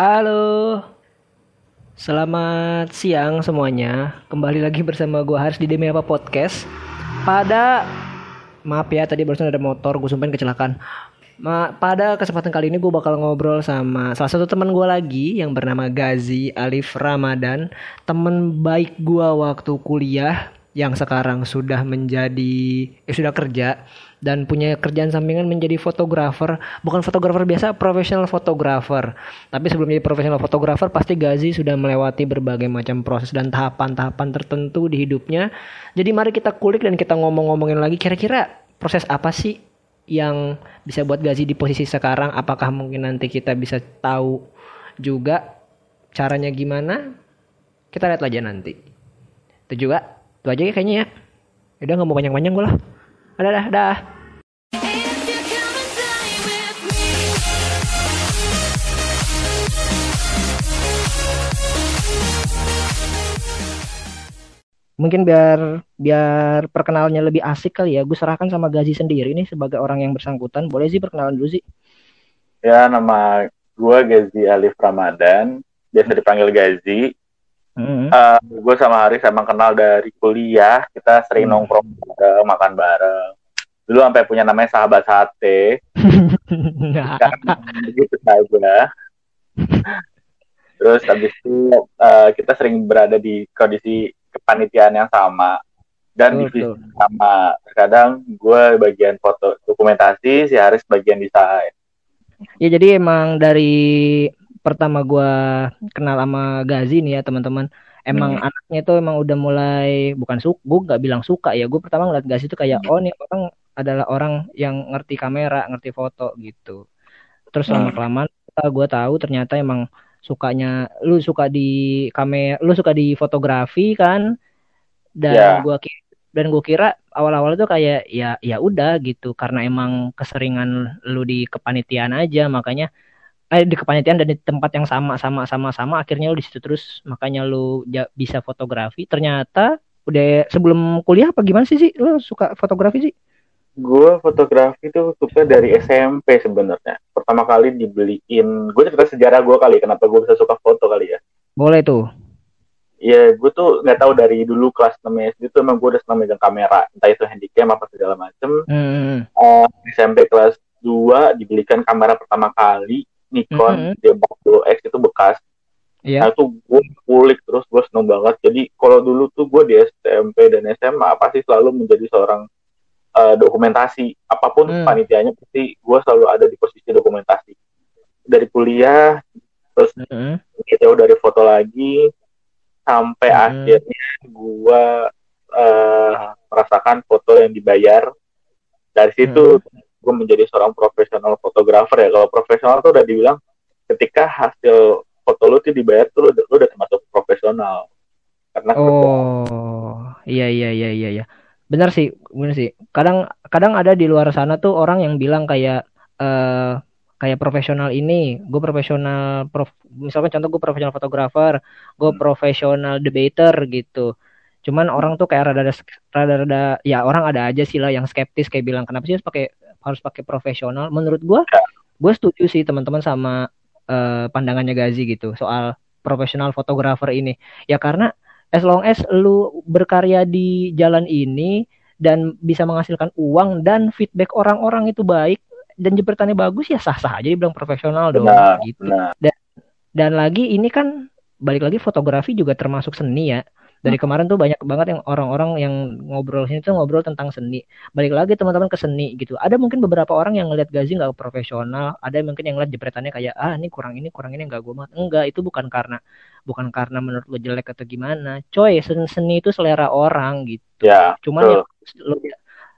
Halo, selamat siang semuanya. Kembali lagi bersama gue Haris di Demi Apa Podcast. Pada maaf ya tadi barusan ada motor gue sumpahin kecelakaan. Ma, pada kesempatan kali ini gue bakal ngobrol sama salah satu teman gue lagi yang bernama Gazi Alif Ramadan, temen baik gue waktu kuliah yang sekarang sudah menjadi eh sudah kerja dan punya kerjaan sampingan menjadi fotografer. Bukan fotografer biasa profesional fotografer. Tapi sebelum jadi profesional fotografer pasti Gazi sudah melewati berbagai macam proses dan tahapan-tahapan tertentu di hidupnya. Jadi mari kita kulik dan kita ngomong-ngomongin lagi kira-kira proses apa sih yang bisa buat Gazi di posisi sekarang? Apakah mungkin nanti kita bisa tahu juga caranya gimana? Kita lihat aja nanti. Itu juga itu aja ya kayaknya ya. Udah nggak mau panjang-panjang gue lah. Ada dah dah mungkin biar biar perkenalannya lebih asik kali ya gue serahkan sama Gazi sendiri nih sebagai orang yang bersangkutan. Boleh sih perkenalan dulu sih? Ya, nama gue Gazi Alif Ramadan, biasa dipanggil Gazi. Hmm. Uh, gue sama Haris emang kenal dari kuliah, kita sering Hmm. nongkrong bareng, makan bareng. Dulu sampai punya namanya sahabat sate, sekarang begitu saja. Terus habis itu uh, kita sering berada di kondisi kepanitiaan yang sama dan divisi sama. Terkadang gue bagian foto dokumentasi, si Haris bagian desain. Ya jadi emang dari pertama gua kenal sama Gazi nih ya teman-teman. Emang Hmm. anaknya tuh emang udah mulai bukan suka, gue nggak bilang suka ya. Gue pertama ngeliat Gazi tuh kayak oh nih orang adalah orang yang ngerti kamera, ngerti foto gitu. Terus Hmm. lama kelamaan gue tahu ternyata emang sukanya lu suka di kamera, lu suka di fotografi kan. Dan gua kira dan gue kira awal-awal tuh kayak ya ya udah gitu karena emang keseringan lu di kepanitiaan aja makanya eh di kepanitiaan dan di tempat yang sama sama sama sama akhirnya lu di situ terus makanya lu ja- bisa fotografi ternyata udah sebelum kuliah apa gimana sih sih lu suka fotografi sih Gue fotografi tuh suka dari SMP sebenarnya. Pertama kali dibeliin, gue cerita sejarah gue kali, kenapa gue bisa suka foto kali ya. boleh tuh Iya, gue tuh nggak tahu dari dulu kelas 6 SD tuh emang gue udah senang megang kamera, entah itu handycam apa segala macem. hmm. Eh, SMP kelas 2 dibelikan kamera pertama kali Nikon Mhm. D40X itu bekas. ya Nah itu gue kulik terus gue seneng banget. Jadi kalau dulu tuh gue di SMP dan SMA pasti selalu menjadi seorang eh, dokumentasi. Apa pun Hmm. panitianya pasti gue selalu ada di posisi dokumentasi. Dari kuliah terus Hmm. jauh dari foto lagi sampai Hmm. akhirnya gue eh, merasakan foto yang dibayar. Dari situ gue menjadi seorang profesional fotografer ya. Kalau profesional tuh udah dibilang ketika hasil foto lu tuh dibayar tuh lu, udah- lu udah termasuk profesional. Karena Oh, iya iya iya iya iya. Benar sih, benar sih. Kadang kadang ada di luar sana tuh orang yang bilang kayak eh kayak profesional ini, gue profesional prof, misalkan contoh gue profesional fotografer, gue Hmm. profesional debater gitu. Cuman orang tuh kayak rada rada rada ya orang ada aja sih lah yang skeptis kayak bilang kenapa sih harus pakai harus pakai profesional? Menurut gue, Ya. gue setuju sih teman-teman sama eh, pandangannya Gazi gitu soal profesional fotografer ini. Ya karena as long as lu berkarya di jalan ini dan bisa menghasilkan uang dan feedback orang-orang itu baik dan jepretannya bagus ya sah-sah aja dibilang profesional dong benar, gitu. benar. Dan lagi ini kan balik lagi fotografi juga termasuk seni ya. Dari kemarin tuh banyak banget yang orang-orang yang ngobrol sini tuh ngobrol tentang seni. Balik lagi teman-teman ke seni gitu. Ada mungkin beberapa orang yang ngeliat Gazi nggak profesional, ada mungkin yang ngeliat jepretannya kayak ah ini kurang ini kurang ini nggak gue banget. Enggak, itu bukan karena bukan karena menurut lo jelek atau gimana. Coy, seni, seni itu selera orang gitu. Ya, Cuman yang, lo-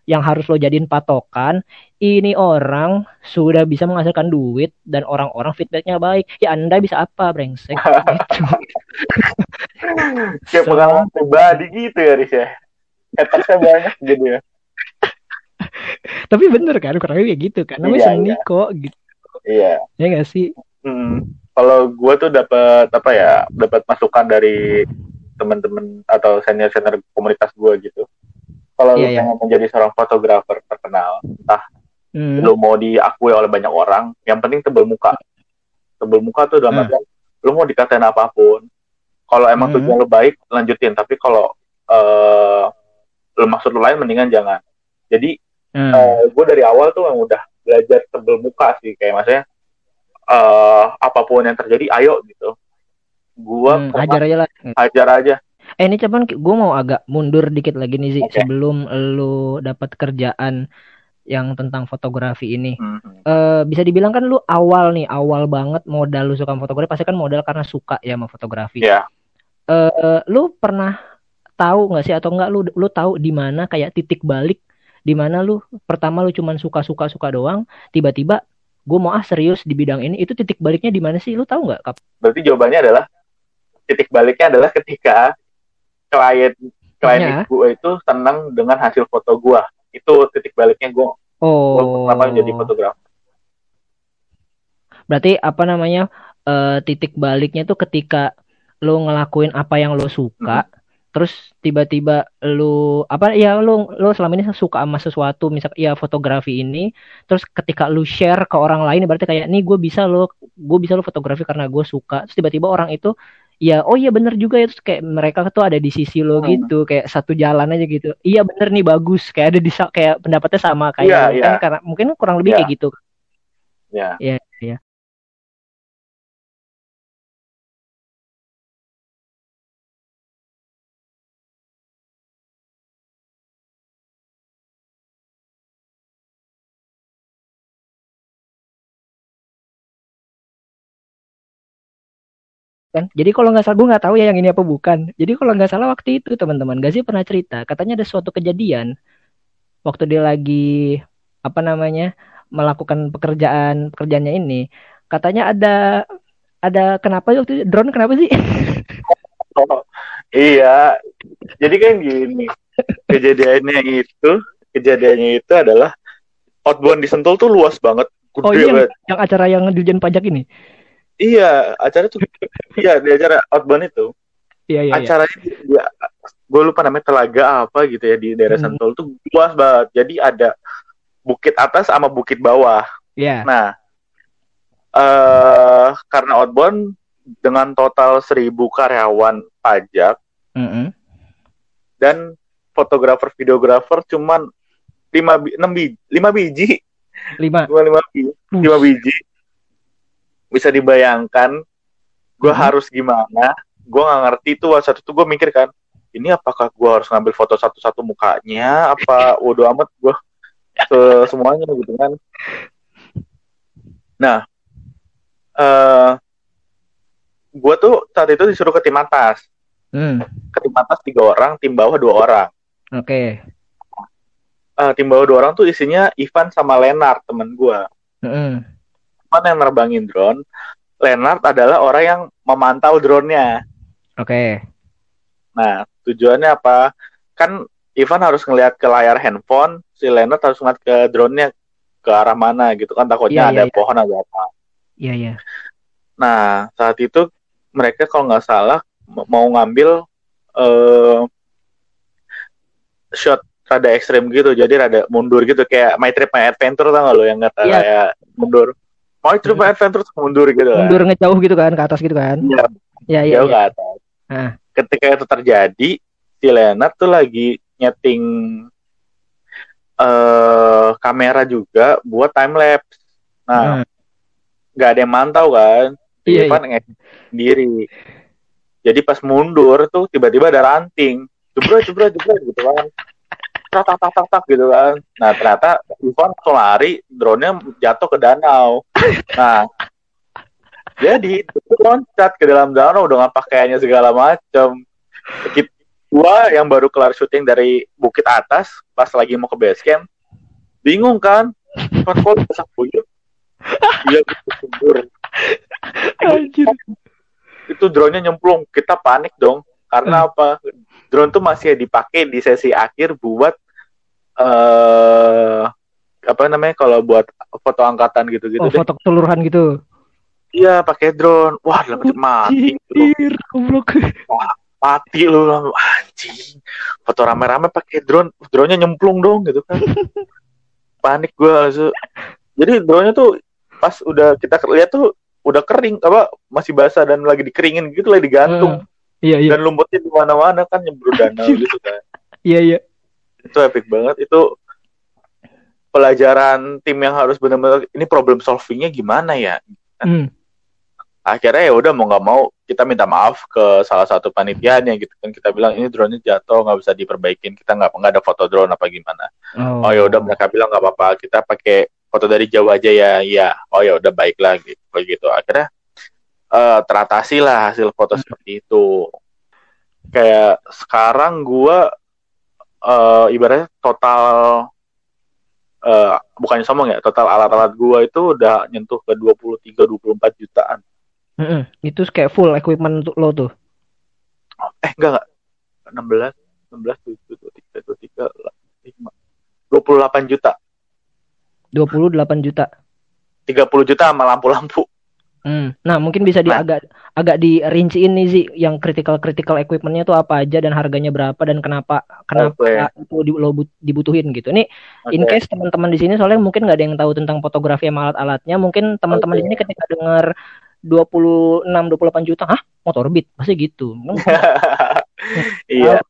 yang harus lo jadiin patokan, ini orang sudah bisa menghasilkan duit dan orang-orang feedbacknya baik. Ya Anda bisa apa, brengsek? gitu. Kayak pengalaman pribadi gitu ya, Riz ya. Hatersnya banyak gitu ya. Tapi bener kan, kurang lebih kayak gitu kan. Namanya Iya, seni iya. kok gitu. Iya. Ya nggak sih? Hmm. Kalau gue tuh dapat apa ya, dapat masukan dari teman-teman atau senior-senior komunitas gue gitu. Kalau lu Iya, iya. pengen menjadi seorang fotografer terkenal, entah Hmm. lu mau diakui oleh banyak orang, yang penting tebel muka. tebel muka tuh dalam Hmm. lu mau dikatain apa pun kalau emang Hmm. tujuan lu baik lanjutin tapi kalau eh lu maksud lu lain mendingan jangan jadi Hmm. gue dari awal tuh yang udah belajar tebel muka sih kayak maksudnya eh apa pun yang terjadi ayo gitu gue Hmm, ajar aja lah. ajar aja Eh ini cuman gue mau agak mundur dikit lagi nih sih Oke. sebelum lu dapat kerjaan yang tentang fotografi ini. Hmm. Eh bisa dibilang kan lu awal nih, awal banget modal lu suka fotografi pasti kan modal karena suka ya sama fotografi. ya Eh lu pernah tahu nggak sih atau enggak lu lu tahu di mana kayak titik balik di mana lu pertama lu cuman suka-suka suka doang, tiba-tiba gue mau ah serius di bidang ini itu titik baliknya di mana sih? Lu tahu nggak? Kap? berarti jawabannya adalah titik baliknya adalah ketika klien klien Ya. gue itu senang dengan hasil foto gue itu titik baliknya gue Oh. pertama jadi fotografer Berarti apa namanya eh, titik baliknya tuh ketika lu ngelakuin apa yang lu suka, terus tiba-tiba lu apa ya lu lu selama ini suka sama sesuatu, misal ya fotografi ini, terus ketika lu share ke orang lain, berarti kayak nih gue bisa lo gue bisa lo fotografi karena gue suka, terus tiba-tiba orang itu ya oh iya bener juga ya terus kayak mereka tuh ada di sisi lo Hmm. gitu kayak satu jalan aja gitu iya bener nih bagus kayak ada di kayak pendapatnya sama kayak lo. kan iya. karena mungkin kurang lebih Iya. kayak gitu ya Iya, iya. Kan? Jadi kalau nggak salah gue nggak tahu ya yang ini apa bukan. Jadi kalau nggak salah waktu itu teman-teman Gazi pernah cerita katanya ada suatu kejadian waktu dia lagi apa namanya melakukan pekerjaan pekerjaannya ini. Katanya ada ada kenapa waktu itu? Drone kenapa sih? Oh, iya. Jadi kan gini kejadiannya itu kejadiannya itu adalah outbound di Sentul tuh luas banget. Gede oh iya banget. yang acara yang dirjen pajak ini iya acara tuh iya di acara outbound itu. Iya iya iya. Acaranya dia gue lupa namanya telaga apa gitu ya di daerah Hmm. Sentul tuh luas banget. Jadi ada bukit atas sama bukit bawah. Iya. nah eh karena outbound dengan total 1000 karyawan pajak Mm-mm. dan fotografer videografer cuman 5 bi 6 biji 5 biji. Lima. Cuma 5 biji 5 biji bisa dibayangkan gue Mhm. harus gimana gue nggak ngerti tuh saat itu gue mikir kan ini apakah gue harus ngambil foto satu-satu mukanya apa waduh amat gue ke semuanya gitu kan. Nah eh gue tuh saat itu disuruh ke tim atas. Hmm, ke tim atas tiga orang tim bawah dua orang. Oke. Eh, tim bawah dua orang tuh isinya Ivan sama Leonard temen gue Mm-mm. Ivan yang nerbangin drone Leonard adalah orang yang memantau drone-nya oke Nah, tujuannya apa? Kan Ivan harus ngelihat ke layar handphone, si Leonard harus ngeliat ke drone-nya ke arah mana gitu kan takutnya Iya, ada iya, iya. pohon atau apa. iya iya Nah, saat itu mereka kalau nggak salah mau ngambil eh shot rada ekstrim gitu, jadi rada mundur gitu kayak My Trip My Adventure tau gak lo yang kata Iya. kayak mundur. Trip My Adventure tuh mundur gitu kan. mundur ngejauh gitu kan ke atas gitu kan Iya, ya iya, jauh iya. ke atas. Ah. Ketika itu terjadi, si Leonard tuh lagi nyeting eh kamera juga buat time lapse. Nah, Hmm. nggak ada yang mantau kan. Iya, Ivan ngedit sendiri. Jadi pas mundur tuh tiba-tiba ada ranting. Jebret, jebret, jebret gitu kan. Tak, tak, tak, tak, tak, gitu kan. Nah, ternyata Ivan langsung lari, drone-nya jatuh ke danau. Nah, jadi itu loncat ke dalam danau dengan pakaiannya segala macam. Gua yang baru kelar syuting dari bukit atas pas lagi mau ke base camp bingung kan pas kok bisa buyut iya gitu, mundur. Anjir. itu drone-nya nyemplung kita panik dong karena apa drone tuh masih dipakai di sesi akhir buat eh apa namanya kalau buat foto angkatan gitu-gitu Oh, deh. foto keseluruhan gitu. iya pakai drone wah dalam mati gitu. Anjir, goblok. mati lu anjing foto rame-rame pakai drone drone-nya nyemplung dong gitu kan panik gue langsung jadi drone-nya tuh pas udah kita lihat tuh udah kering apa masih basah dan lagi dikeringin gitu lagi digantung Iya iya. dan lumpurnya di mana-mana kan nyemprot danau gitu kan Iya iya. Itu epic banget. Itu pelajaran tim yang harus benar-benar ini problem solvingnya gimana ya? Hmm. akhirnya ya udah mau nggak mau kita minta maaf ke salah satu panitianya gitu kan. Kita bilang ini drone-nya jatuh nggak bisa diperbaikin kita nggak nggak ada foto drone apa gimana. Oh. Ya udah mereka bilang nggak apa-apa kita pakai foto dari jauh aja ya. Ya oh ya udah baik lagi begitu akhirnya eh, teratasi lah hasil foto seperti itu. Kayak sekarang gua eh, ibaratnya total eh, bukannya sombong ya total alat-alat gua itu udah nyentuh ke 23 24 jutaan Mm-mm. Itu kayak full equipment untuk lo tuh. eh enggak enggak 16 16 7 23 23 5 28 juta 28 juta. 30 juta sama lampu-lampu Hmm. Nah, mungkin bisa di Nah. agak agak dirinciin nih sih yang critical critical equipmentnya tuh apa aja dan harganya berapa dan kenapa kenapa Oke. itu di- lo but- dibutuhin gitu. Nih in Oke. case teman-teman di sini soalnya mungkin nggak ada yang tahu tentang fotografi sama alat-alatnya, mungkin teman-teman di Oke. sini ketika dengar 26 28 juta, hah? Motor beat pasti gitu. Iya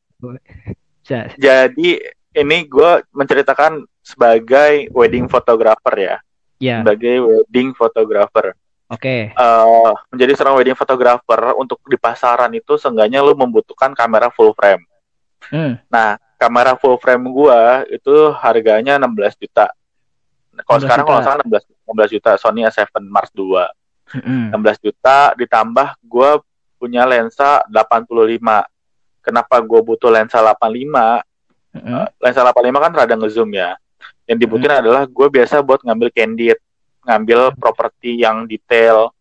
jadi ini gue menceritakan sebagai wedding photographer ya Ya, sebagai wedding photographer oke. Eh, menjadi seorang wedding photographer untuk di pasaran itu seenggaknya lu membutuhkan kamera full frame Hmm. Nah, kamera full frame gua itu harganya 16 juta. Kalau 16 sekarang kalau salah 16 16 juta Sony A7 Mark II. Mm-mm. 16 juta ditambah gua punya lensa 85. Kenapa gua butuh lensa 85? Mm-mm. Lensa 85 kan rada ngezoom ya. Yang dibutuhin adalah gue biasa buat ngambil candid, ngambil properti yang detail,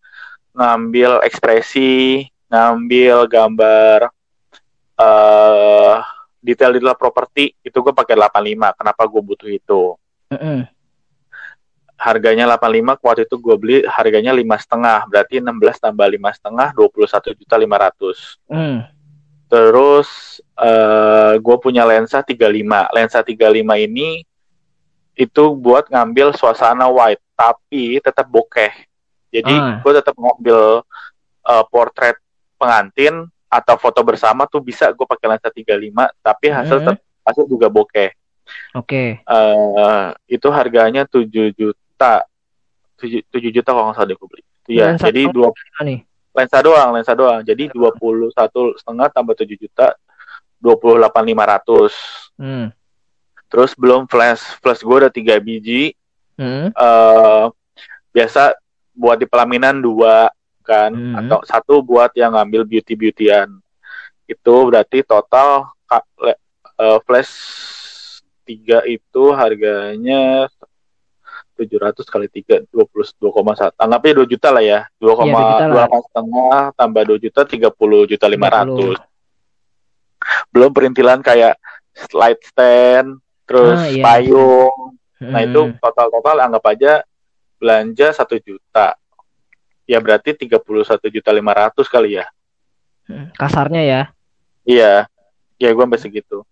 ngambil ekspresi, ngambil gambar eh detail-detail properti itu gue pakai 85. Kenapa gue butuh itu? Harganya 85 waktu itu gue beli harganya lima setengah, berarti 16 tambah lima setengah 21 juta 500. Mm. Terus eh gue punya lensa 35. Lensa 35 ini itu buat ngambil suasana white, tapi tetap bokeh. Jadi Ah. gue tetap ngambil eh, portrait pengantin atau foto bersama tuh bisa gue pakai lensa 35, tapi hasil tetap hasil juga bokeh. Oke. eh itu harganya 7 juta. 7, 7 juta kalau nggak salah deh gue beli. Iya, Lensa jadi dua lensa doang, lensa doang. Jadi 21 setengah tambah 7 juta 28.500. Hmm. Terus belum flash. Flash gue udah 3 biji. Hmm. eh biasa buat di pelaminan dua kan Hmm. atau satu buat yang ngambil beauty beautyan itu berarti total eh, flash 3 itu harganya 700 kali 3 22,1 anggapnya 2 juta lah ya 2, Iya, 2 juta lah. 2 setengah tambah 2 juta 30 juta 500 30. belum perintilan kayak slide stand terus Ah, iya. payung Nah itu total-total anggap aja belanja satu juta. Ya berarti 31 juta 500 kali ya. Kasarnya ya. Iya. Ya gue sampai segitu.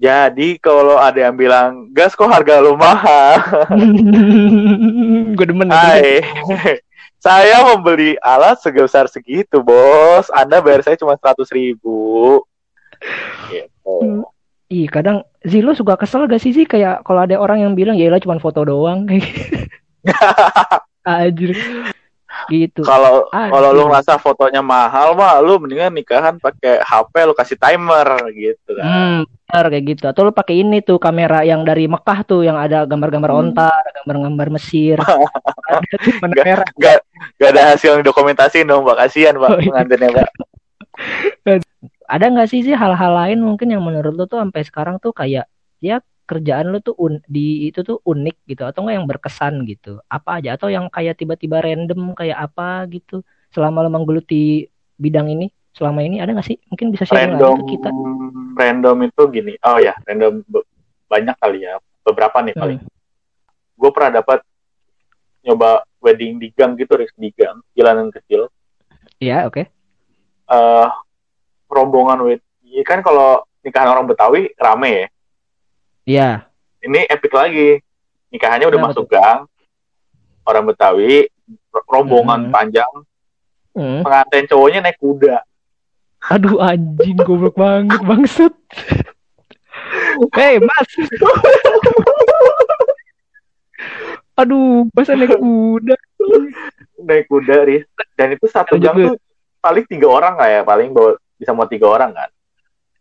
Jadi kalau ada yang bilang gas kok harga lu mahal. gue demen. Hai. saya membeli alat sebesar segitu, Bos. Anda bayar saya cuma 100 ribu. Gitu. Ih, kadang Zilo suka kesel gak sih sih kayak kalau ada orang yang bilang ya cuma foto doang kayak gitu. Anjir. Gitu. Kalau kalau lu ngerasa fotonya mahal mah lu mendingan nikahan pakai HP lu kasih timer gitu kan. Hmm, benar kayak gitu. Atau lu pakai ini tuh kamera yang dari Mekah tuh yang ada gambar-gambar Hmm. onta, ada gambar-gambar Mesir. ada tuh Nggak- merah. Gak, gak ada hasil dokumentasi dong Mbak kasihan Mbak Oh, iya. pengantinnya Mbak Ada nggak sih sih hal-hal lain mungkin yang menurut lu tuh sampai sekarang tuh kayak ya kerjaan lu tuh un- di itu tuh unik gitu atau enggak yang berkesan gitu. Apa aja atau yang kayak tiba-tiba random kayak apa gitu selama lu menggeluti bidang ini selama ini ada nggak sih? Mungkin bisa share random ke kita. random itu gini oh ya random banyak kali ya beberapa nih paling Hmm. gue pernah dapat nyoba wedding di gang gitu Riz, di gang jalanan kecil Ya, oke. eh rombongan wedding kan kalau nikahan orang Betawi rame ya Iya. ini epic lagi nikahannya udah Kenapa masuk gang orang Betawi rombongan Hmm. panjang Hmm. pengantin cowoknya naik kuda Aduh anjing goblok banget bangsat. Hei mas. Aduh masa naik kuda. naik kuda Riz. dan itu satu Bud. tuh paling tiga orang nggak ya paling bawa bisa mau tiga orang kan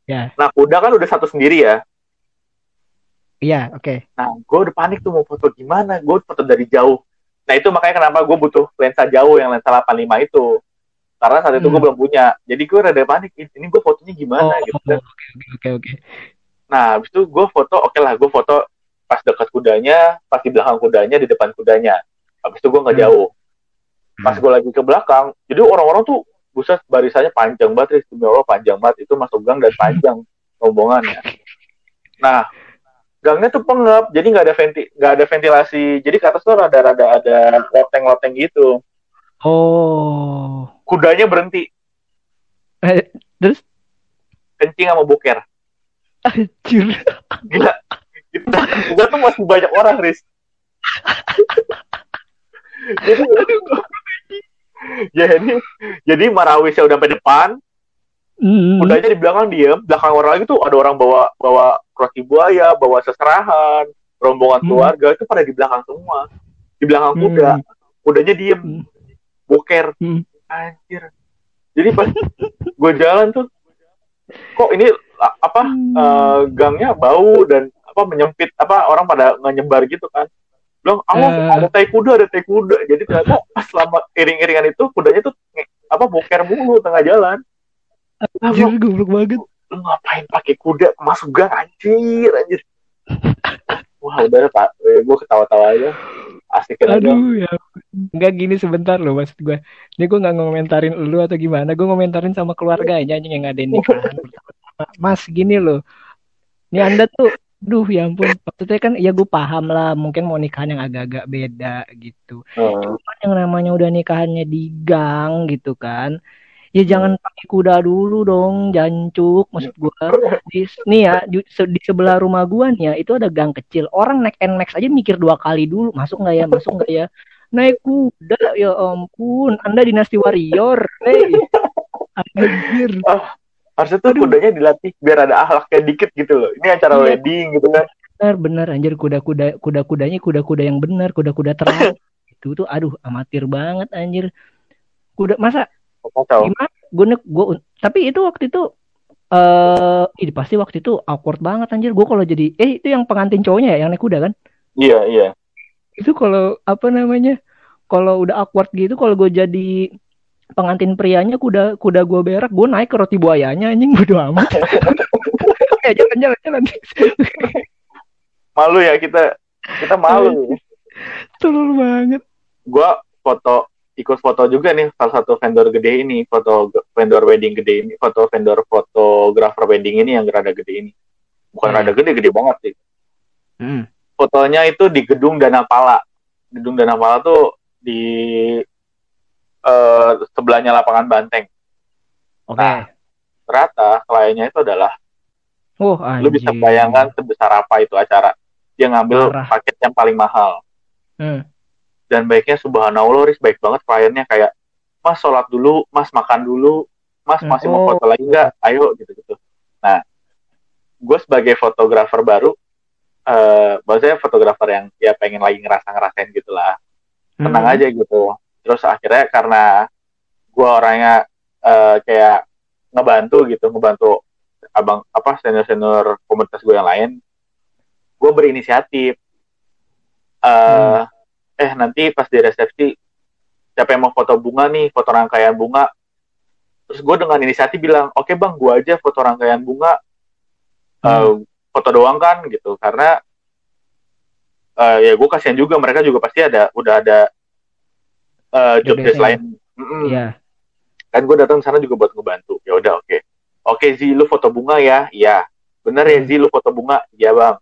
Ya. nah kuda kan udah satu sendiri ya Iya oke. nah gue udah panik tuh mau foto gimana gue foto dari jauh nah itu makanya kenapa gue butuh lensa jauh yang lensa 85 itu karena saat itu gue Hmm. belum punya jadi gue rada panik ini gue fotonya gimana Oh, gitu oke kan oke oke oke. nah habis itu gue foto oke lah gue foto pas dekat kudanya pas di belakang kudanya di depan kudanya habis itu gue nggak Hmm. jauh pas gue lagi ke belakang jadi orang-orang tuh buset barisannya panjang banget demi Allah panjang banget. Itu masuk gang dan panjang rombongannya nah gangnya tuh pengep jadi nggak ada venti nggak ada ventilasi. Jadi ke atas tuh rada-rada ada loteng-loteng gitu. Oh. kudanya berhenti. Eh, terus? Kencing sama boker. Anjir. gila. Itu juga tuh masih banyak orang Riz. Jadi jadi jadi Marawisnya udah sampai depan Hmm. kudanya di belakang diem belakang orang lagi tuh ada orang bawa bawa roti buaya bawa seserahan rombongan Hmm. keluarga itu pada di belakang semua di belakang kuda Hmm. kudanya diem Hmm. boker Hmm. anjir jadi pas gue jalan tuh kok ini apa eh, gangnya bau dan apa menyempit apa orang pada ngenyebar gitu kan bilang awas Eh. ada tai kuda ada tai kuda jadi ternyata pas selama iring-iringan itu kudanya tuh nge- apa boker mulu tengah jalan Anjir goblok banget. lu ngapain pakai kuda masuk gang anjir anjir wah udah pak gue ketawa-tawa aja asikin aja Aduh ya. Enggak gini sebentar loh maksud gue. Ini gue nggak ngomentarin lu atau gimana. Gue ngomentarin sama keluarganya anjing yang ngadain nikahan. Mas gini loh. Ini anda tuh Duh ya ampun. Maksudnya kan ya gue paham lah Mungkin mau nikahan yang agak-agak beda gitu. Hmm. Cuman yang namanya udah nikahannya di gang gitu kan Ya jangan pakai kuda dulu dong Jancuk. Maksud gua di, Nih ya di, se- di sebelah rumah gua nih ya Itu ada gang kecil. Orang naik NMAX aja mikir dua kali dulu. Masuk nggak ya? Masuk nggak ya? Naik kuda ya ampun. Anda dinasti warrior Hey Anjir harusnya tuh kudanya dilatih biar ada akhlaknya dikit gitu loh. Ini acara Iya. wedding gitu kan. Benar benar anjir. Kuda-kuda kuda-kudanya kuda-kuda yang benar kuda-kuda terang itu tuh aduh amatir banget anjir. Kuda masa? Kacau gimana? Gue gue tapi itu waktu itu eh ini pasti waktu itu awkward banget anjir. Gue kalau jadi eh itu yang pengantin cowoknya ya yang naik kuda kan? Iya iya. Itu kalau apa namanya kalau udah awkward gitu kalau gue jadi pengantin prianya kuda kuda gue berak gue naik ke roti buayanya anjing bodo amat. Ya jalan jalan jalan. Malu ya kita kita malu. Tolol banget. Gua foto ikut foto juga nih salah satu vendor gede ini foto vendor wedding gede ini foto vendor fotografer wedding ini yang rada gede ini. Bukan Iya, rada gede gede banget sih. Hmm. fotonya itu di gedung Danapala gedung Danapala tuh di eh, sebelahnya lapangan Banteng. Oke. Nah, ternyata kliennya itu adalah Oh, lu bisa bayangkan sebesar apa itu acara. Dia ngambil Parah. paket yang paling mahal. Hmm. dan baiknya subhanallah Riz baik banget kliennya. Kayak mas sholat dulu mas makan dulu mas Hmm, masih mau oh. foto lagi nggak? Ayo gitu gitu nah gue sebagai fotografer baru eh maksudnya fotografer yang ya pengen lagi ngerasa ngerasain gitulah. Tenang Hmm. aja gitu terus akhirnya karena gue orangnya eh, kayak ngebantu gitu ngebantu abang apa senior senior komunitas gue yang lain gue berinisiatif eh eh nanti pas di resepsi siapa yang mau foto bunga nih foto rangkaian bunga. Terus gue dengan inisiatif bilang oke bang gue aja foto rangkaian bunga. Eh, foto doang kan gitu. Karena eh, ya gue kasihan juga mereka juga pasti ada udah ada eh, job desk lain. Iya. kan gue datang sana juga buat ngebantu. Ya udah oke. Oke Zi lu foto bunga ya? Iya. Bener ya Hmm. Zi lu foto bunga? Iya bang.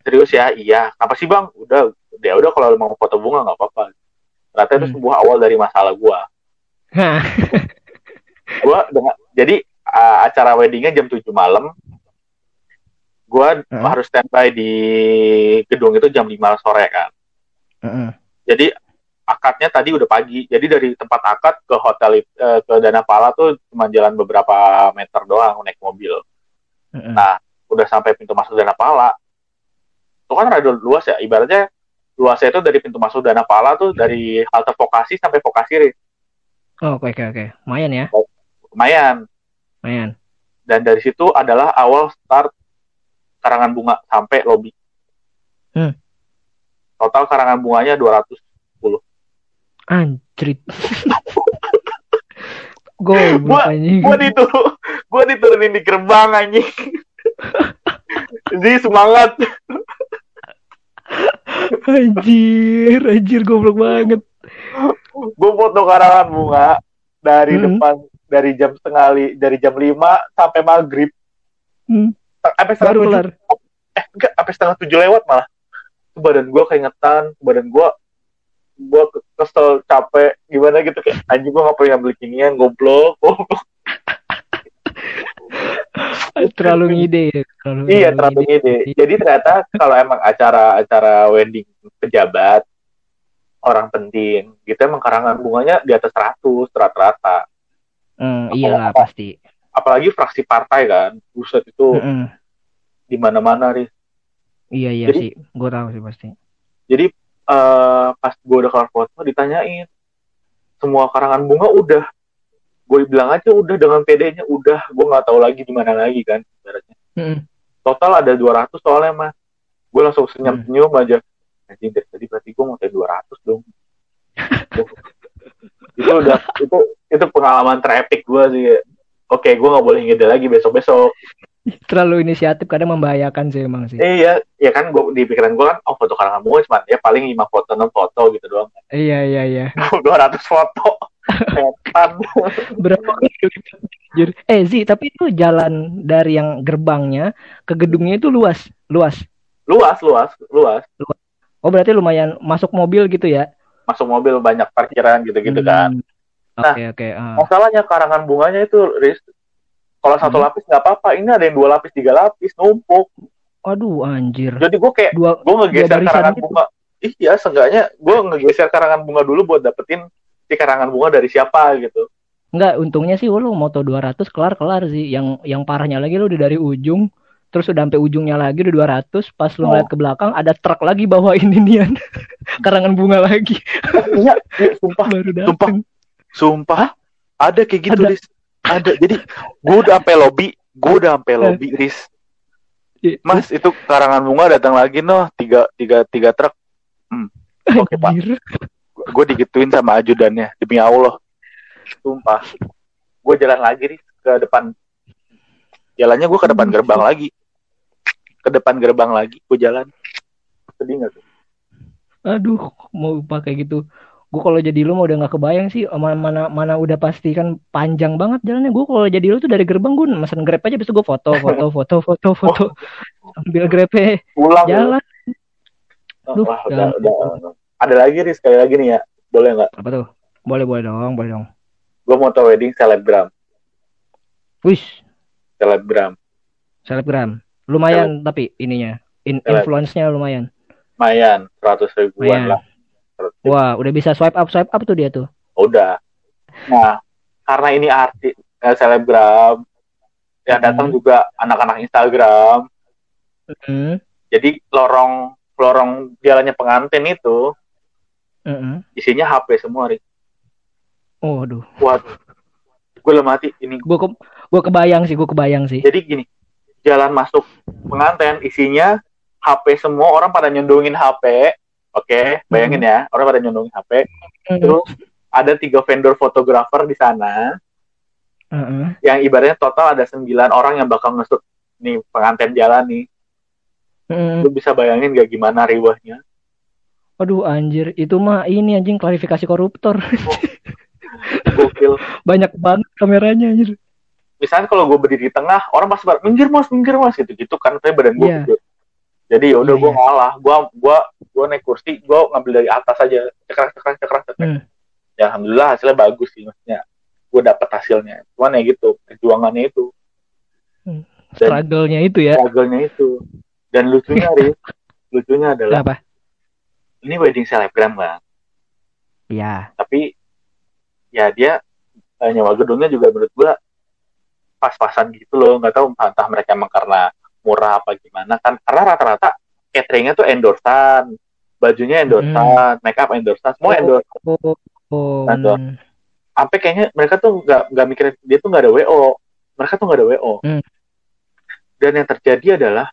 Serius ya? Iya. Apa sih bang? Udah ya udah kalau mau foto bunga nggak apa-apa. Ternyata itu Hmm. sebuah awal dari masalah gue gue dengan jadi uh, acara weddingnya jam 7 malam. Gue Hmm. harus standby di gedung itu jam 5 sore kan. Heeh. jadi akadnya tadi udah pagi jadi dari tempat akad ke hotel eh, ke Dana Pala tuh cuma jalan beberapa meter doang naik mobil Mm-mm. Nah, udah sampai pintu masuk Dana Pala. Itu kan rada luas ya, ibaratnya luasnya itu dari pintu masuk Dana Pala tuh dari halte Vokasi sampai Vokasi. Oh, oke oke oke. Lumayan ya. lumayan. Lumayan. Dan dari situ adalah awal start karangan bunga sampai lobi. Hmm. Total karangan bunganya 200. Anjrit. Goblok Gua-. Gua diturun, gua diturunin di gerbang anjing. Zi semangat. Anjir, anjir goblok banget. Gua foto karangan bunga dari Hmm. depan dari jam setengah li- dari jam 5 sampai maghrib. Hmm, Sampai setengah baru tujuh eh enggak sampai setengah tujuh lewat malah badan gue keingetan badan gue gue kesel capek gimana gitu kayak anjing gue ngapain ngambil kinian goblok goblok. Terlalu ngide ya. Terlalu, iya terlalu ide jadi ternyata kalau emang acara-acara wedding pejabat orang penting gitu emang karangan bunganya di atas 100 rata-rata Hmm, iyalah pasti. apalagi fraksi partai kan buset itu Mm-mm. di mana-mana nih Iya iya Jadi- sih, gue tahu sih pasti. jadi eh, pas gue udah kelar foto ditanyain. Semua karangan bunga udah. Gue bilang aja udah dengan PD-nya udah. Gue nggak tahu lagi di mana lagi kan ibaratnya. Mm-mm. total ada 200 soalnya mas. Gue langsung Hmm. senyum senyum aja. Anjing dari tadi berarti gue mau 200 dong. Itu udah itu itu pengalaman terepik gue sih. Oke gue nggak boleh ngide lagi besok besok Terlalu inisiatif kadang membahayakan sih emang sih. eh, iya ya kan gue di pikiran gue kan oh foto karangan bunga cuma ya paling 5 foto 6 foto gitu doang Iya iya iya. 200 foto setan Berapa. Eh Zi, tapi itu jalan dari yang gerbangnya ke gedungnya itu luas, luas. luas luas luas Oh berarti lumayan masuk mobil gitu ya? masuk mobil banyak parkiran gitu-gitu kan Hmm. Nah, Oke oke. ah. masalahnya karangan bunganya itu Riz, kalau satu Hmm. lapis nggak apa-apa. Ini ada yang dua lapis tiga lapis numpuk. Aduh anjir. jadi gue kayak Dua gue ngegeser Dua karangan gitu. bunga. Iya seenggaknya gue ngegeser karangan bunga dulu buat dapetin si karangan bunga dari siapa gitu. Enggak, untungnya sih lu moto 200 kelar-kelar sih. Yang yang parahnya lagi lu udah dari ujung. Terus udah sampai ujungnya lagi udah 200 pas lu Oh. ngeliat ke belakang ada truk lagi bawain inian. Karangan bunga lagi. Iya. Iya sumpah. Baru sumpah. sumpah. Ada kayak gitu Ada. Riz ada jadi gue udah sampai lobby gue udah sampai lobby Riz. Mas itu karangan bunga datang lagi noh tiga tiga tiga truk. Oke, Pak. Anjir. gue digituin sama ajudannya demi Allah. Sumpah. Gue jalan lagi nih ke depan. Jalannya gue ke depan gerbang lagi. Ke depan gerbang lagi gue jalan. Sedih nggak tuh? Aduh, mau pakai gitu. Gue kalau jadi lu mau udah nggak kebayang sih mana mana mana udah pasti kan panjang banget jalannya. Gue kalau jadi lu tuh dari gerbang gue mesen grab aja, besok gue foto, foto, foto, foto, foto, ambil grabnya pulang jalan. Oh, Duh, wah, udah, udah. ada lagi nih sekali lagi nih ya boleh nggak Apa tuh? Boleh, boleh dong, boleh dong. gue mau tau wedding selebgram Wish, selebgram selebgram. Lumayan tapi ininya, in influence-nya lumayan. lumayan seratus ribuan Lumayan. lah 100 ribu. Wah, udah bisa swipe up, swipe up tuh dia tuh. udah nah karena ini artis eh, selebgram yang datang Hmm. juga anak-anak Instagram Hmm, jadi lorong lorong jalannya pengantin itu hmm. isinya HP semua Rik. Oh, aduh. Waduh. Gue mati ini. Gue ke, gue kebayang sih, gue kebayang sih. Jadi gini, jalan masuk pengantin isinya HP semua orang pada nyondongin HP. Oke, bayangin ya, orang pada nyondongin HP. Hmm, Terus ada tiga vendor fotografer di sana hmm. yang ibaratnya total ada sembilan orang yang bakal ngesut nih pengantin jalan nih. Hmm. Lu bisa bayangin gak gimana riwahnya? Aduh anjir, itu mah ini anjing klarifikasi koruptor. Gokil. Banyak banget kameranya anjir. Misalnya kalau gue berdiri di tengah, orang pasti bar, minggir mas, minggir mas gitu gitu kan, tapi badan gue Iya. gede. Jadi ya udah Iya, gue iya. ngalah, gue gua gua naik kursi, gue ngambil dari atas aja, cekrak cekrak cekrak cekrak. Hmm. Ya alhamdulillah hasilnya bagus sih maksudnya. Gue dapet hasilnya. Cuman ya gitu, perjuangannya itu, Dan- Struggle-nya itu ya. struggle-nya itu. Dan lucunya Riz, lucunya adalah Apa? ini wedding selebgram kan. Iya. tapi ya dia eh, nyewa gedungnya juga menurut gua pas-pasan gitu loh nggak tahu entah mereka emang karena murah apa gimana kan karena rata-rata cateringnya tuh endorsan bajunya endorsan make up endorsan semua endorsan Oh, oh, hmm. sampai kayaknya mereka tuh nggak nggak mikirin dia tuh nggak ada wo mereka tuh nggak ada wo Hmm. dan yang terjadi adalah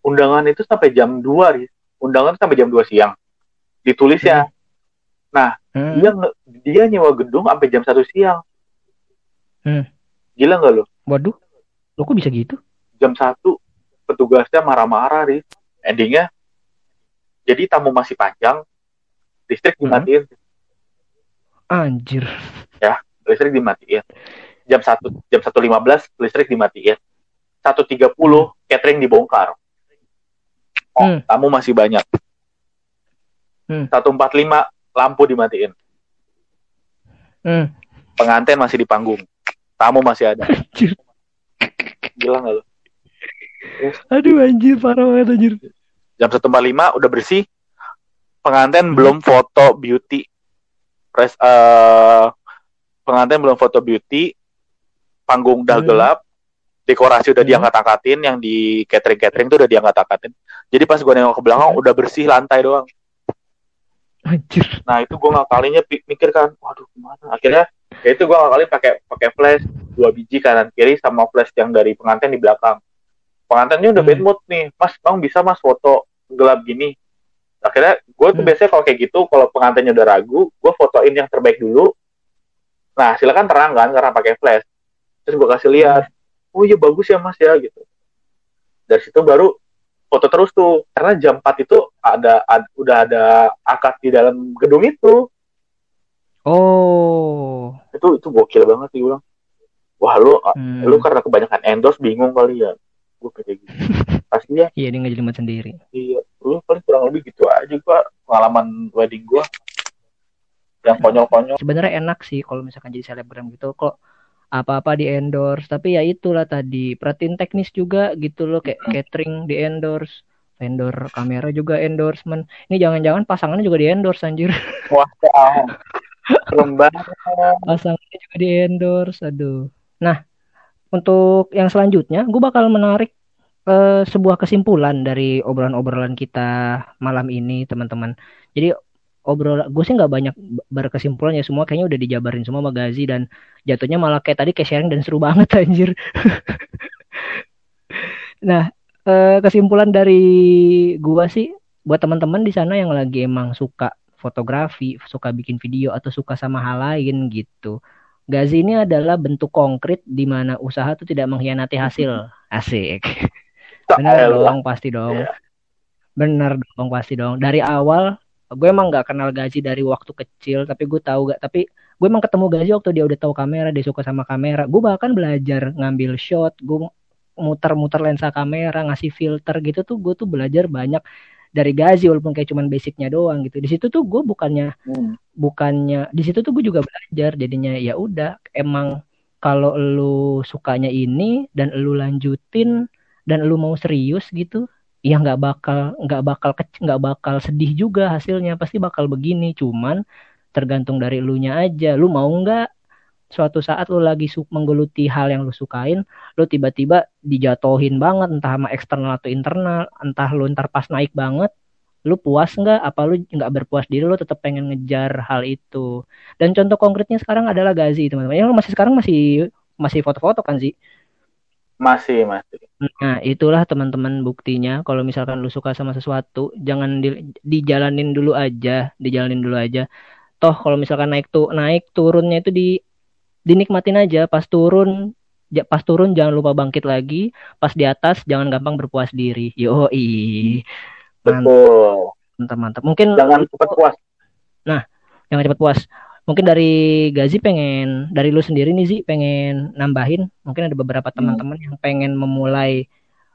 undangan itu sampai jam 2 Riz. undangan sampai jam 2 siang ditulis ya Hmm. dia nge- dia nyewa gedung sampai jam satu siang Hmm. gila nggak lo Waduh, lo kok bisa gitu? Jam satu petugasnya marah-marah Riz. endingnya jadi tamu masih panjang listrik Hmm. dimatiin Anjir. listrik dimatiin jam satu jam satu lima belas listrik dimatiin satu tiga puluh catering dibongkar oh, Hmm. tamu masih banyak Hmm. satu empat lima lampu dimatiin Hmm. pengantin masih di panggung tamu masih ada Anjir. gila nggak lo Aduh anjir parah banget anjir. jam satu empat lima udah bersih pengantin belum foto beauty Pres, eh, pengantin belum foto beauty panggung udah Hmm. gelap dekorasi udah Hmm. diangkat-angkatin yang di catering catering tuh udah diangkat-angkatin jadi pas gue nengok ke belakang Hmm. udah bersih lantai doang Anjir. nah itu gue ngakalinya mikir kan waduh gimana akhirnya ya itu gue ngakalin pakai pakai flash dua biji kanan kiri sama flash yang dari pengantin di belakang pengantinnya udah Hmm. bad mood nih. Mas bang bisa mas foto gelap gini. Akhirnya gue tuh Hmm. biasanya kalau kayak gitu kalau pengantinnya udah ragu gue fotoin yang terbaik dulu. Nah silakan terang kan karena pakai flash. Terus gue kasih lihat oh iya bagus ya mas ya gitu. Dari situ baru foto terus tuh. Karena jam 4 itu ada, ad- udah ada akad di dalam gedung itu. Oh. itu itu gokil banget sih gue bilang. Wah lu Hmm. lu karena kebanyakan endorse bingung kali ya gue kayak gitu. Pasti ya Iya dia ngejelimet sendiri. iya lu paling kurang lebih gitu aja gua. Pengalaman wedding gua. Yang konyol-konyol. Sebenarnya enak sih kalau misalkan jadi selebgram gitu. Kok apa-apa di endorse. Tapi ya itulah tadi. Perhatiin teknis juga gitu loh kayak catering di endorse. Vendor kamera juga endorsement. Ini jangan-jangan pasangannya juga di endorse anjir. Wah ah, banget. Pasangannya juga di endorse aduh. Nah untuk yang selanjutnya gue bakal menarik eh, sebuah kesimpulan dari obrolan-obrolan kita malam ini teman-teman. Jadi obrolan gue sih nggak banyak berkesimpulan ya. Semua kayaknya udah dijabarin semua sama Gazi dan jatuhnya malah kayak tadi kayak sharing dan seru banget anjir. Nah eh, kesimpulan dari gua sih buat teman-teman di sana yang lagi emang suka fotografi, suka bikin video atau suka sama hal lain gitu. Gazi ini adalah bentuk konkret di mana usaha tuh tidak mengkhianati hasil. Asik. Benar dong, pasti dong. Iya. Bener dong, pasti dong. Dari awal gue emang nggak kenal Gazi dari waktu kecil, tapi gue tahu gak. Tapi gue emang ketemu Gazi waktu dia udah tahu kamera, dia suka sama kamera. Gue bahkan belajar ngambil shot, gue muter-muter lensa kamera, ngasih filter gitu tuh gue tuh belajar banyak dari Gazi walaupun kayak cuman basicnya doang gitu. Di situ tuh gue bukannya Hmm. bukannya di situ tuh gue juga belajar jadinya ya udah emang kalau lu sukanya ini dan lu lanjutin dan lu mau serius gitu ya nggak bakal nggak bakal nggak bakal sedih juga hasilnya pasti bakal begini cuman tergantung dari lu nya aja lu mau nggak suatu saat lu lagi su- menggeluti hal yang lu sukain lu tiba-tiba dijatohin banget entah sama eksternal atau internal entah lu ntar pas naik banget lu puas nggak? Apa lu nggak berpuas diri lu tetap pengen ngejar hal itu? Dan contoh konkretnya sekarang adalah Gazi teman-teman. Yang masih sekarang masih masih foto-foto kan sih masih masih. Nah itulah teman-teman buktinya. Kalau misalkan lu suka sama sesuatu jangan di- dijalanin dulu aja dijalanin dulu aja. Toh kalau misalkan naik tuh naik turunnya itu di dinikmatin aja. Pas turun pas turun jangan lupa bangkit lagi. Pas di atas jangan gampang berpuas diri. Yoi. Mantap. Mantap mantap. Mungkin jangan cepat puas. Jangan cepat puas. Mungkin dari Gazi pengen dari lu sendiri nih Zi pengen nambahin. Mungkin ada beberapa teman-teman yang pengen memulai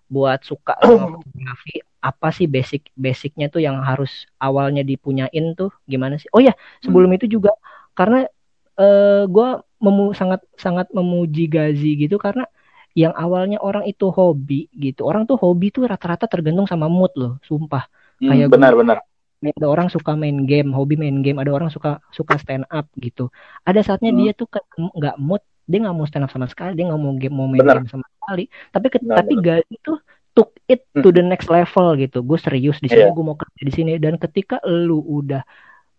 buat suka sama fotografi. Apa sih basic basicnya tuh yang harus awalnya dipunyain tuh? Gimana sih? Oh ya sebelum itu juga karena eh gue memu sangat sangat memuji Gazi gitu karena yang awalnya orang itu hobi gitu. Orang tuh hobi tuh rata-rata tergantung sama mood loh, sumpah. Hmm, Kayak benar benar ada orang suka main game hobi main game ada orang suka suka stand up gitu ada saatnya Hmm. dia tuh nggak mood dia nggak mau stand up sama sekali dia nggak mau game mau main Benar. game sama sekali tapi Benar, tapi gaji tuh took it to the next level gitu gue serius di sini Iya. gue mau kerja di sini dan ketika lu udah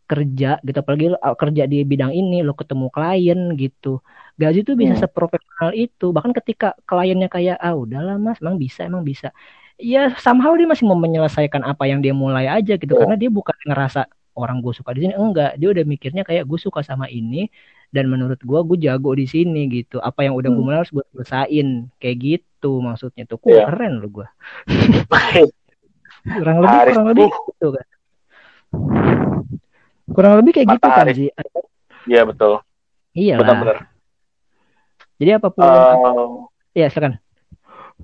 kerja gitu. Apalagi lu uh, kerja di bidang ini lu ketemu klien gitu. Gaji tuh bisa Hmm. seprofesional itu. Bahkan ketika kliennya kayak ah udahlah mas emang bisa emang bisa. Ya somehow dia masih mau menyelesaikan apa yang dia mulai aja gitu. Oh. karena dia bukan ngerasa orang gue suka di sini. Enggak. Dia udah mikirnya kayak gue suka sama ini dan menurut gue gue jago di sini gitu. Apa yang udah gue Hmm. mulai harus gue selesain kayak gitu maksudnya tuh. Iya. keren lo gue kurang lebih Haris kurang lebih gitu kan kurang lebih kayak gitu Mata kan sih Iya betul. iya Benar-benar. jadi apa pun Eh, ya silakan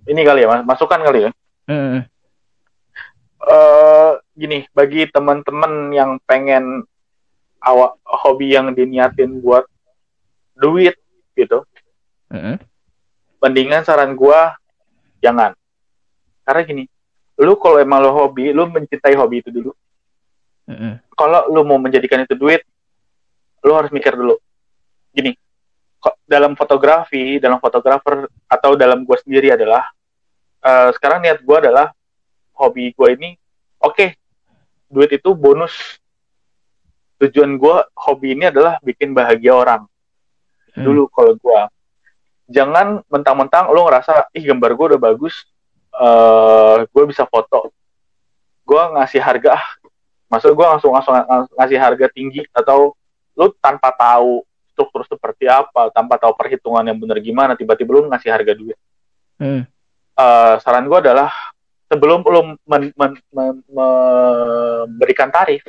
ini kali ya, Mas. Masukan kali ya. Hmm. eh gini, bagi teman-teman yang pengen awak hobi yang diniatin buat duit gitu, Hmm. mendingan saran gua jangan. Karena gini, lu kalau emang lo hobi, lu mencintai hobi itu dulu. Hmm. Kalau lu mau menjadikan itu duit, lu harus mikir dulu. Gini, kok dalam fotografi, dalam fotografer atau dalam gua sendiri adalah eh, sekarang niat gua adalah hobi gua ini oke duit itu bonus tujuan gua hobi ini adalah bikin bahagia orang Hmm. dulu kalau gua jangan mentang-mentang lu ngerasa ih gambar gua udah bagus eh gue bisa foto gua ngasih harga ah maksud gua langsung langsung ng- ngasih harga tinggi atau lu tanpa tahu struktur seperti apa tanpa tahu perhitungan yang benar gimana tiba-tiba lu ngasih harga duit Hmm. Eh, saran gue adalah sebelum lu men- men- men- memberikan tarif,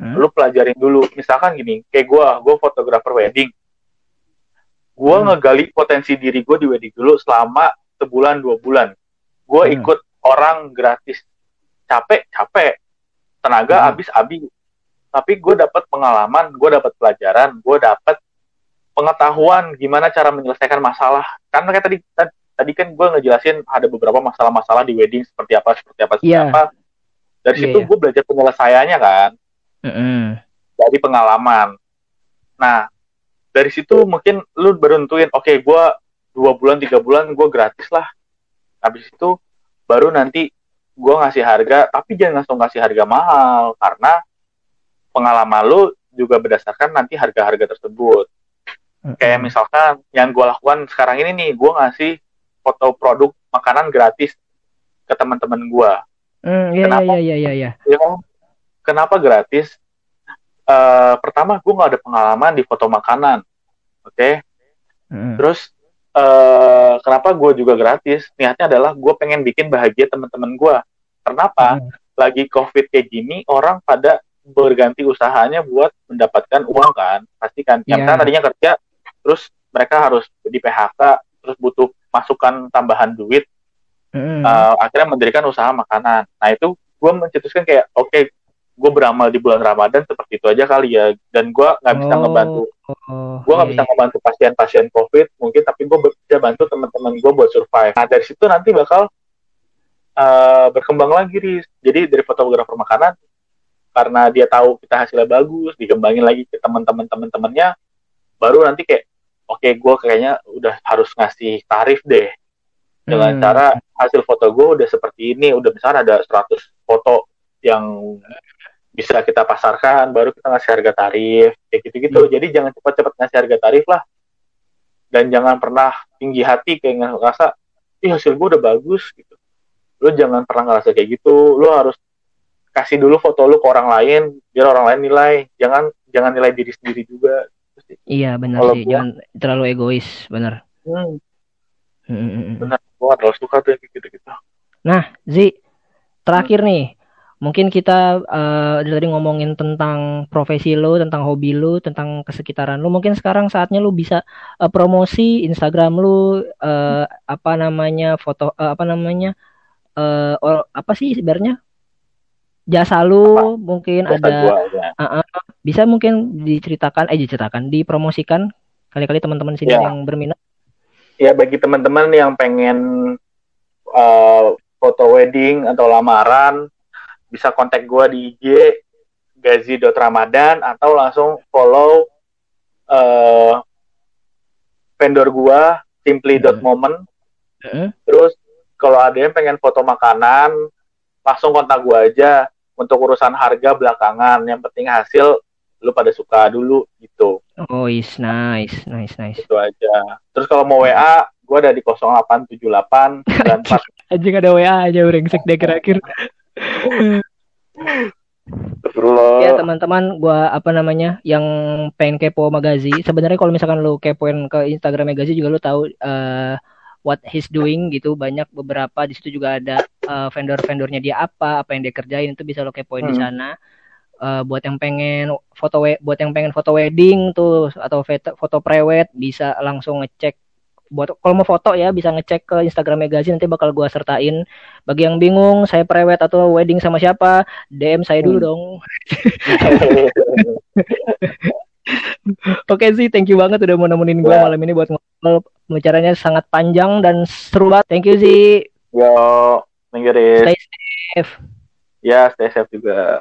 Hmm. lu pelajarin dulu. Misalkan gini, kayak gue, gue fotografer wedding, gue Hmm. ngegali potensi diri gue di wedding dulu selama sebulan dua bulan. Gue Hmm. ikut orang gratis, capek capek, tenaga Hmm. habis habis. Tapi gue dapat pengalaman, gue dapat pelajaran, gue dapat pengetahuan gimana cara menyelesaikan masalah. Karena kayak tadi tadi kan gue ngejelasin ada beberapa masalah-masalah di wedding seperti apa seperti apa seperti Iya. apa. Dari Iya, situ iya. gue belajar penyelesaiannya kan Hmm. dari pengalaman. Nah dari situ mungkin lu beruntuin oke gue dua bulan tiga bulan gue gratis lah. Habis itu baru nanti gue ngasih harga tapi jangan langsung ngasih harga mahal karena pengalaman lu juga berdasarkan nanti harga-harga tersebut kayak misalkan yang gue lakukan sekarang ini nih gue ngasih foto produk makanan gratis ke teman-teman gue Hmm, iya Kenapa? iya iya iya iya. ya kan? kenapa gratis Eh, pertama gue nggak ada pengalaman di foto makanan oke Hmm. terus eh, kenapa gue juga gratis? Niatnya adalah gue pengen bikin bahagia teman-teman gue kenapa Hmm. lagi covid kayak gini orang pada berganti usahanya buat mendapatkan uang kan? Pasti kan? Yang Iya. kan tadinya kerja terus mereka harus di PHK terus butuh masukan tambahan duit. Hmm. eh, akhirnya mendirikan usaha makanan. Nah itu gue mencetuskan kayak oke gue beramal di bulan Ramadan seperti itu aja kali ya dan gue nggak bisa Oh, ngebantu Oh, gue nggak iya, bisa iya. ngebantu pasien-pasien COVID mungkin tapi gue bisa bantu teman-teman gue buat survive nah dari situ nanti bakal eh, berkembang lagi Riz. jadi dari fotografer makanan karena dia tahu kita hasilnya bagus dikembangin lagi ke teman-teman teman-temannya baru nanti kayak oke gue kayaknya udah harus ngasih tarif deh dengan Hmm. cara hasil foto gue udah seperti ini udah misalnya ada 100 foto yang bisa kita pasarkan baru kita ngasih harga tarif kayak gitu-gitu. Hmm. jadi jangan cepat-cepat ngasih harga tarif lah. Dan jangan pernah tinggi hati kayak ngerasa ih hasil gue udah bagus gitu. Lu jangan pernah ngerasa kayak gitu. Lu harus kasih dulu foto lu ke orang lain biar orang lain nilai. Jangan jangan nilai diri sendiri juga. Iya benar sih, gua- jangan terlalu egois, benar. hmm, Hmm, hmm, hmm. benar. Gue adalah suka tuh yang kayak gitu-gitu. Nah, Zi, terakhir nih, mungkin kita eh, dari tadi ngomongin tentang profesi lu, tentang hobi lu, tentang kesekitaran lu. Mungkin sekarang saatnya lu bisa eh, promosi Instagram lu, eh, apa namanya foto, eh, apa namanya, eh, or- apa sih sebenarnya jasa lu, mungkin Jasa ada, gua, ya. bisa mungkin diceritakan, eh diceritakan, dipromosikan kali-kali teman-teman sini Ya. yang berminat. ya bagi teman-teman yang pengen uh, foto wedding atau lamaran bisa kontak gue di IG gazi.ramadan atau langsung follow uh, vendor gua simply.moment. Heeh. Terus kalau ada yang pengen foto makanan, langsung kontak gua aja untuk urusan harga belakangan. Yang penting hasil lu pada suka dulu gitu. Oh, is nice, nice, nice. Itu aja. Terus kalau mau WA, gua ada di 0878 94 Anjing ada WA aja brengsek deh akhir-akhir. Ya teman-teman, gua apa namanya yang pengen kepo sama Gazi. Sebenarnya kalau misalkan lu kepoin ke Instagram Gazi juga lu tahu eh, what he's doing gitu. Banyak beberapa di situ juga ada eh, vendor-vendornya dia apa, apa yang dia kerjain itu bisa lu kepoin di Hmm. sana. Eh, buat yang pengen foto buat yang pengen foto wedding tuh atau foto, foto prewed bisa langsung ngecek buat kalau mau foto ya bisa ngecek ke Instagram Gazi nanti bakal gua sertain. Bagi yang bingung saya prewed atau wedding sama siapa, DM saya dulu Hmm. dong. Oke sih, thank you banget udah mau nemenin gue Ya. malam ini buat ngobrol. Pembicaranya sangat panjang dan seru banget. Thank you sih. Yo, thank you, Riz. Stay safe. Ya, stay safe juga.